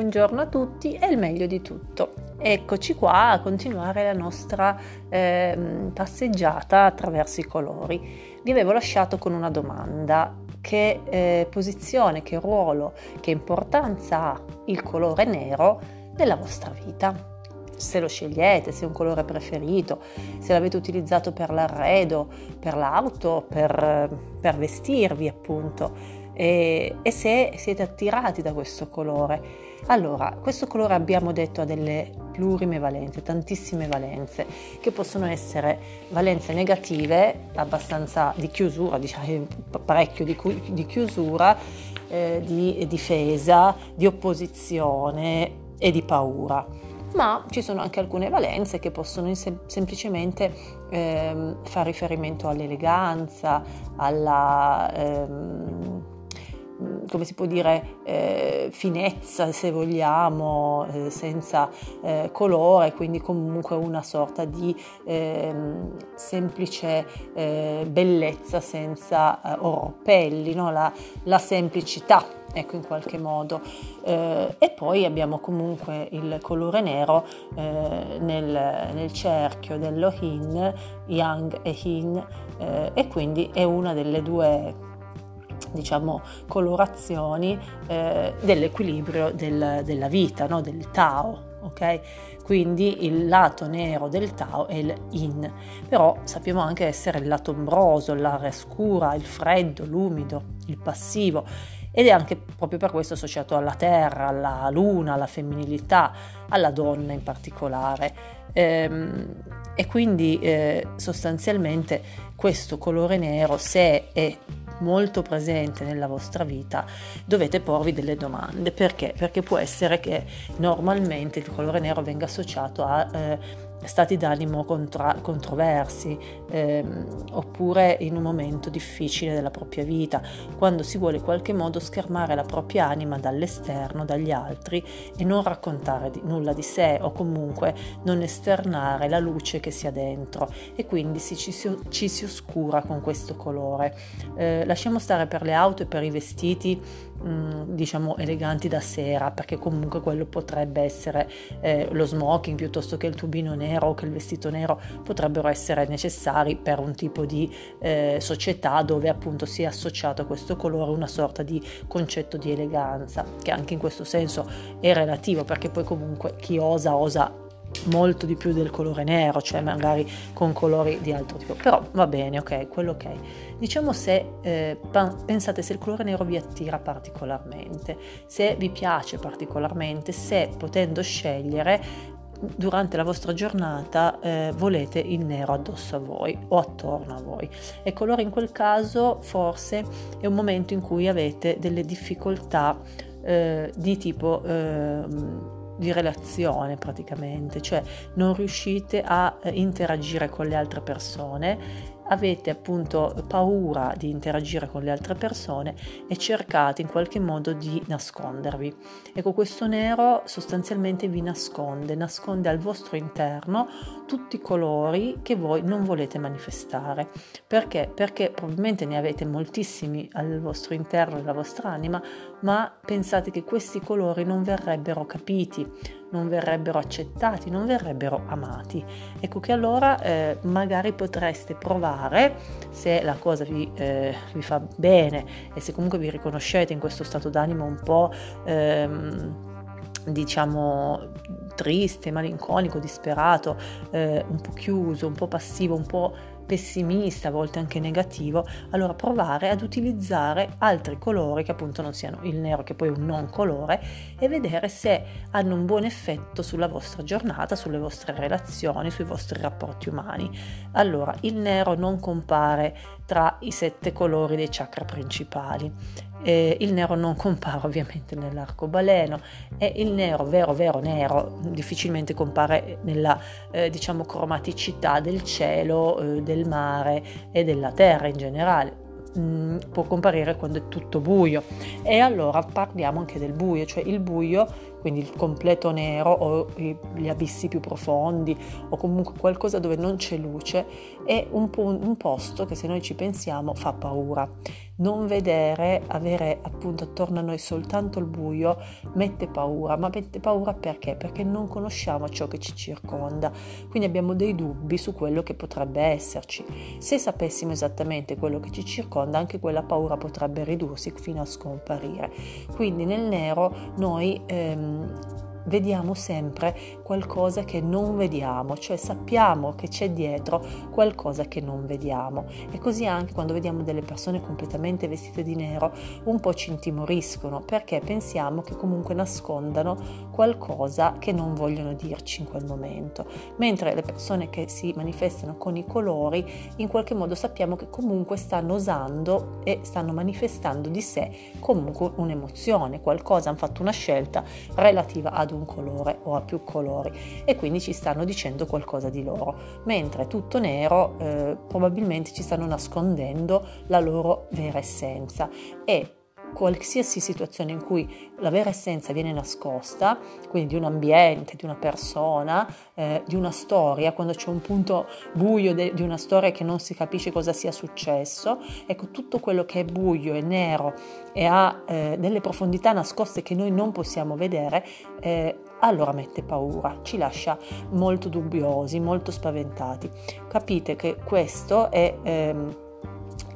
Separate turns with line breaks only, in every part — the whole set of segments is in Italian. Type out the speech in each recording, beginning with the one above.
buongiorno a tutti e il meglio di tutto. Eccoci qua a continuare la nostra eh, passeggiata attraverso i colori. Vi avevo lasciato con una domanda. Che eh, posizione, che ruolo, che importanza ha il colore nero nella vostra vita? se lo scegliete, se è un colore preferito, se l'avete utilizzato per l'arredo, per l'auto, per, per vestirvi appunto e, e se siete attirati da questo colore. Allora, questo colore abbiamo detto ha delle plurime valenze, tantissime valenze, che possono essere valenze negative, abbastanza di chiusura, diciamo parecchio di, di chiusura, eh, di difesa, di opposizione e di paura. Ma ci sono anche alcune valenze che possono sem- semplicemente eh, fare riferimento all'eleganza, alla... Ehm, come si può dire, eh, finezza se vogliamo, eh, senza eh, colore, quindi comunque una sorta di ehm, semplice eh, bellezza senza eh, orpelli, no? la, la semplicità ecco in qualche modo eh, e poi abbiamo comunque il colore nero eh, nel, nel, cerchio dello Hin, Yang e Hin eh, e quindi è una delle due diciamo, colorazioni eh, dell'equilibrio del, della vita, no? del Tao. ok? Quindi il lato nero del Tao è il Yin, però sappiamo anche essere il lato ombroso, l'area scura, il freddo, l'umido, il passivo ed è anche proprio per questo associato alla terra, alla luna, alla femminilità, alla donna in particolare. Ehm, e quindi eh, sostanzialmente questo colore nero, se è molto presente nella vostra vita, dovete porvi delle domande. Perché? Perché può essere che normalmente il colore nero venga associato a eh, stati d'animo contra- controversi ehm, oppure in un momento difficile della propria vita, quando si vuole in qualche modo schermare la propria anima dall'esterno, dagli altri e non raccontare di, nulla di sé o comunque non esternare la luce che si ha dentro e quindi si, ci, si, ci, si, oscura con questo colore. Eh, lasciamo stare per le auto e per i vestiti mm, diciamo eleganti da sera perché comunque quello potrebbe essere eh, lo smoking piuttosto che il tubino nero o che il vestito nero potrebbero essere necessari per un tipo di eh, società dove appunto si è associato a questo colore una sorta di concetto di eleganza che anche in questo senso è relativo perché poi comunque chi osa osa molto di più del colore nero, cioè magari con colori di altro tipo. Però va bene, ok, quello ok. Diciamo se eh, pensate se il colore nero vi attira particolarmente, se vi piace particolarmente, se potendo scegliere durante la vostra giornata eh, volete il nero addosso a voi o attorno a voi. Ecco, allora in quel caso forse è un momento in cui avete delle difficoltà eh, di tipo eh, di relazione praticamente, cioè non riuscite a eh, interagire con le altre persone avete appunto paura di interagire con le altre persone e cercate in qualche modo di nascondervi. Ecco, questo nero sostanzialmente vi nasconde, nasconde al vostro interno tutti i colori che voi non volete manifestare. Perché? Perché probabilmente ne avete moltissimi al vostro interno, nella vostra anima, ma pensate che questi colori non verrebbero capiti, non verrebbero accettati, non verrebbero amati. Ecco che allora eh, magari potreste provare, se la cosa vi, eh, vi, fa bene e se comunque vi riconoscete in questo stato d'animo un po' ehm, diciamo triste, malinconico, disperato, eh, un po' chiuso, un po' passivo, un po' pessimista, a volte anche negativo, allora provare ad utilizzare altri colori che appunto non siano il nero che poi è un non colore e vedere se hanno un buon effetto sulla vostra giornata, sulle vostre relazioni, sui vostri rapporti umani. Allora, il nero non compare tra i sette colori dei chakra principali eh, il nero non compare ovviamente nell'arcobaleno e il nero vero vero nero difficilmente compare nella eh, diciamo cromaticità del cielo, eh, del mare e della terra in generale. Mm, può comparire quando è tutto buio e allora parliamo anche del buio, cioè il buio quindi il completo nero o gli abissi più profondi o comunque qualcosa dove non c'è luce, è un, un posto che se noi ci pensiamo fa paura non vedere, avere appunto attorno a noi soltanto il buio, mette paura, ma mette paura perché? Perché non conosciamo ciò che ci circonda, quindi abbiamo dei dubbi su quello che potrebbe esserci. Se sapessimo esattamente quello che ci circonda, anche quella paura potrebbe ridursi fino a scomparire. Quindi nel nero noi... Ehm, um, vediamo sempre qualcosa che non vediamo, cioè sappiamo che c'è dietro qualcosa che non vediamo. E così anche quando vediamo delle persone completamente vestite di nero, un po' ci intimoriscono perché pensiamo che comunque nascondano qualcosa che non vogliono dirci in quel momento. Mentre le persone che si manifestano con i colori, in qualche modo sappiamo che comunque stanno usando e stanno manifestando di sé comunque un'emozione, qualcosa, hanno fatto una scelta relativa ad un un colore o a più colori e quindi ci stanno dicendo qualcosa di loro, mentre tutto nero eh, probabilmente ci stanno nascondendo la loro vera essenza. E qualsiasi situazione in cui la vera essenza viene nascosta, quindi di un ambiente, di una persona, eh, di una storia, quando c'è un punto buio de- di una storia che non si capisce cosa sia successo, ecco tutto quello che è buio e nero e ha eh, delle profondità nascoste che noi non possiamo vedere, eh, allora mette paura, ci lascia molto dubbiosi, molto spaventati. Capite che questo è... Ehm,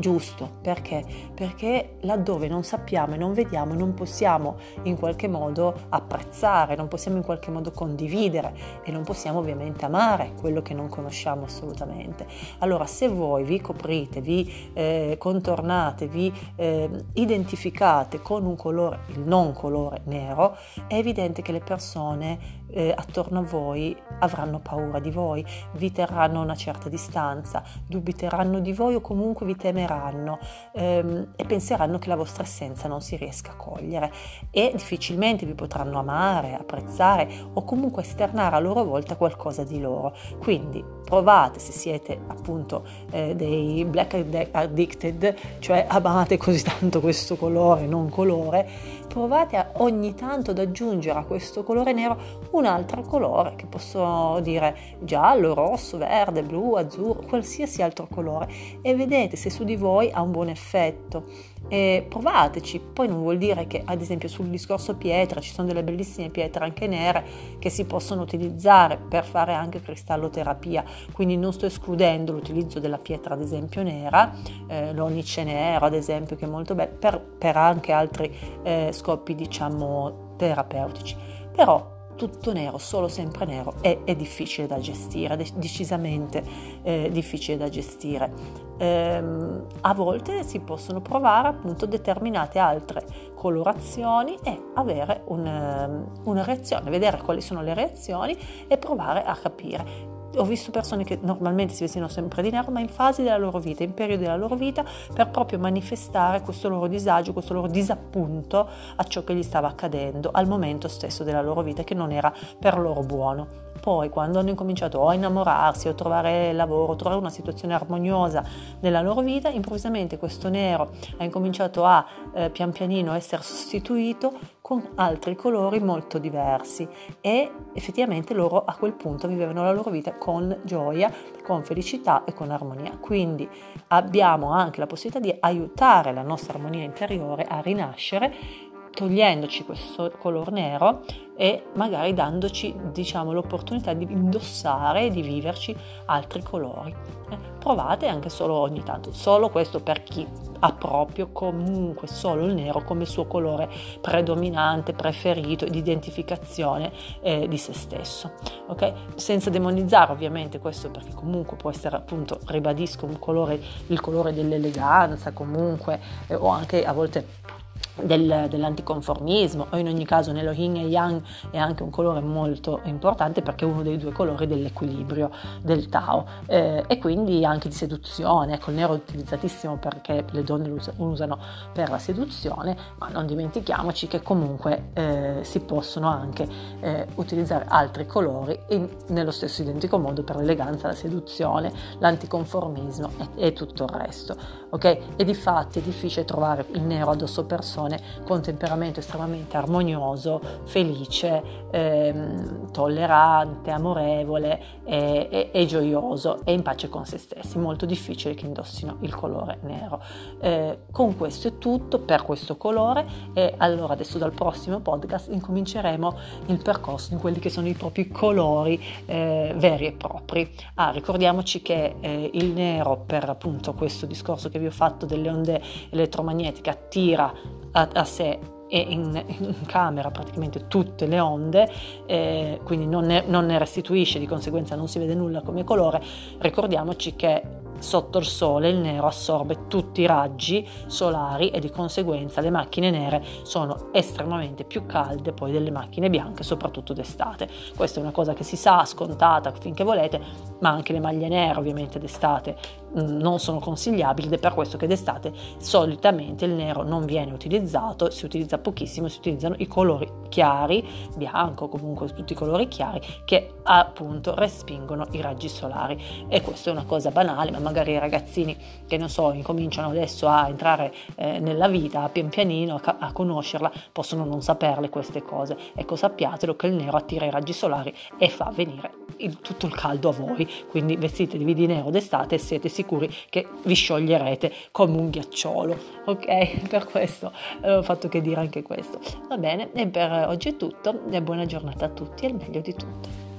giusto. Perché? Perché laddove non sappiamo e non vediamo non possiamo in qualche modo apprezzare, non possiamo in qualche modo condividere e non possiamo ovviamente amare quello che non conosciamo assolutamente. Allora se voi vi coprite, vi eh, contornate, vi eh, identificate con un colore, il non colore nero, è evidente che le persone eh, attorno a voi avranno paura di voi, vi terranno a una certa distanza, dubiteranno di voi o comunque vi temeranno ehm, e penseranno che la vostra essenza non si riesca a cogliere e difficilmente vi potranno amare, apprezzare o comunque esternare a loro volta qualcosa di loro. Quindi provate se siete appunto eh, dei black addicted, cioè amate così tanto questo colore, non colore, provate a, ogni tanto ad aggiungere a questo colore nero un altro colore che posso dire giallo, rosso, verde, blu, azzurro, qualsiasi altro colore e vedete se su di voi ha un buon effetto e provateci. Poi non vuol dire che, ad esempio, sul discorso pietra ci sono delle bellissime pietre anche nere che si possono utilizzare per fare anche cristalloterapia. Quindi non sto escludendo l'utilizzo della pietra, ad esempio, nera, eh, l'onice nero, ad esempio, che è molto bello, per, per anche altri eh, scopi, diciamo, terapeutici. Però tutto nero, solo sempre nero, è, è difficile da gestire, decisamente eh, difficile da gestire. Ehm, a volte si possono provare appunto determinate altre colorazioni e avere un, ehm, una reazione, vedere quali sono le reazioni e provare a capire ho visto persone che normalmente si vestono sempre di nero, ma in fasi della loro vita, in periodi della loro vita, per proprio manifestare questo loro disagio, questo loro disappunto a ciò che gli stava accadendo al momento stesso della loro vita, che non era per loro buono. Poi, quando hanno incominciato a innamorarsi, o trovare lavoro, trovare una situazione armoniosa nella loro vita, improvvisamente questo nero ha incominciato a eh, pian pianino essere sostituito con altri colori molto diversi e effettivamente loro a quel punto vivevano la loro vita con gioia, con felicità e con armonia. Quindi abbiamo anche la possibilità di aiutare la nostra armonia interiore a rinascere togliendoci questo color nero e magari dandoci diciamo, l'opportunità di indossare e di viverci altri colori. Eh, provate anche solo ogni tanto, solo questo per chi ha proprio comunque solo il nero come suo colore predominante, preferito di identificazione eh, di se stesso. Ok? Senza demonizzare ovviamente questo perché comunque può essere appunto, ribadisco, colore, il colore dell'eleganza comunque eh, o anche a volte del, dell'anticonformismo o in ogni caso nello yin e yang è anche un colore molto importante perché è uno dei due colori dell'equilibrio del Tao eh, e quindi anche di seduzione ecco il nero è utilizzatissimo perché le donne lo usano per la seduzione ma non dimentichiamoci che comunque eh, si possono anche eh, utilizzare altri colori in, nello stesso identico modo per l'eleganza, la seduzione, l'anticonformismo e, e tutto il resto ok? E di fatti è difficile trovare il nero addosso persone persone con temperamento estremamente armonioso, felice, ehm, tollerante, amorevole e, e, e, gioioso e in pace con se stessi. Molto difficile che indossino il colore nero. Eh, con questo è tutto per questo colore e allora adesso dal prossimo podcast incominceremo il percorso di quelli che sono i propri colori eh, veri e propri. Ah, ricordiamoci che eh, il nero per appunto questo discorso che vi ho fatto delle onde elettromagnetiche attira a, a sé e in, in, camera praticamente tutte le onde, eh, quindi non ne, non ne restituisce, di conseguenza non si vede nulla come colore. Ricordiamoci che Sotto il sole il nero assorbe tutti i raggi solari e di conseguenza le macchine nere sono estremamente più calde poi delle macchine bianche, soprattutto d'estate. Questa è una cosa che si sa, scontata finché volete, ma anche le maglie nere ovviamente d'estate mm, non sono consigliabili ed è per questo che d'estate solitamente il nero non viene utilizzato, si utilizza pochissimo, si utilizzano i colori chiari, bianco, comunque tutti i colori chiari che appunto respingono i raggi solari e questa è una cosa banale, ma magari i ragazzini che non so, incominciano adesso a entrare eh, nella vita pian pianino, a, a, conoscerla, possono non saperle queste cose. Ecco, sappiatelo che il nero attira i raggi solari e fa venire il, tutto il caldo a voi, quindi vestitevi di nero d'estate e siete sicuri che vi scioglierete come un ghiacciolo, ok? Per questo eh, ho fatto che dire anche questo. Va bene, e per oggi è tutto, e buona giornata a tutti e il meglio di tutto.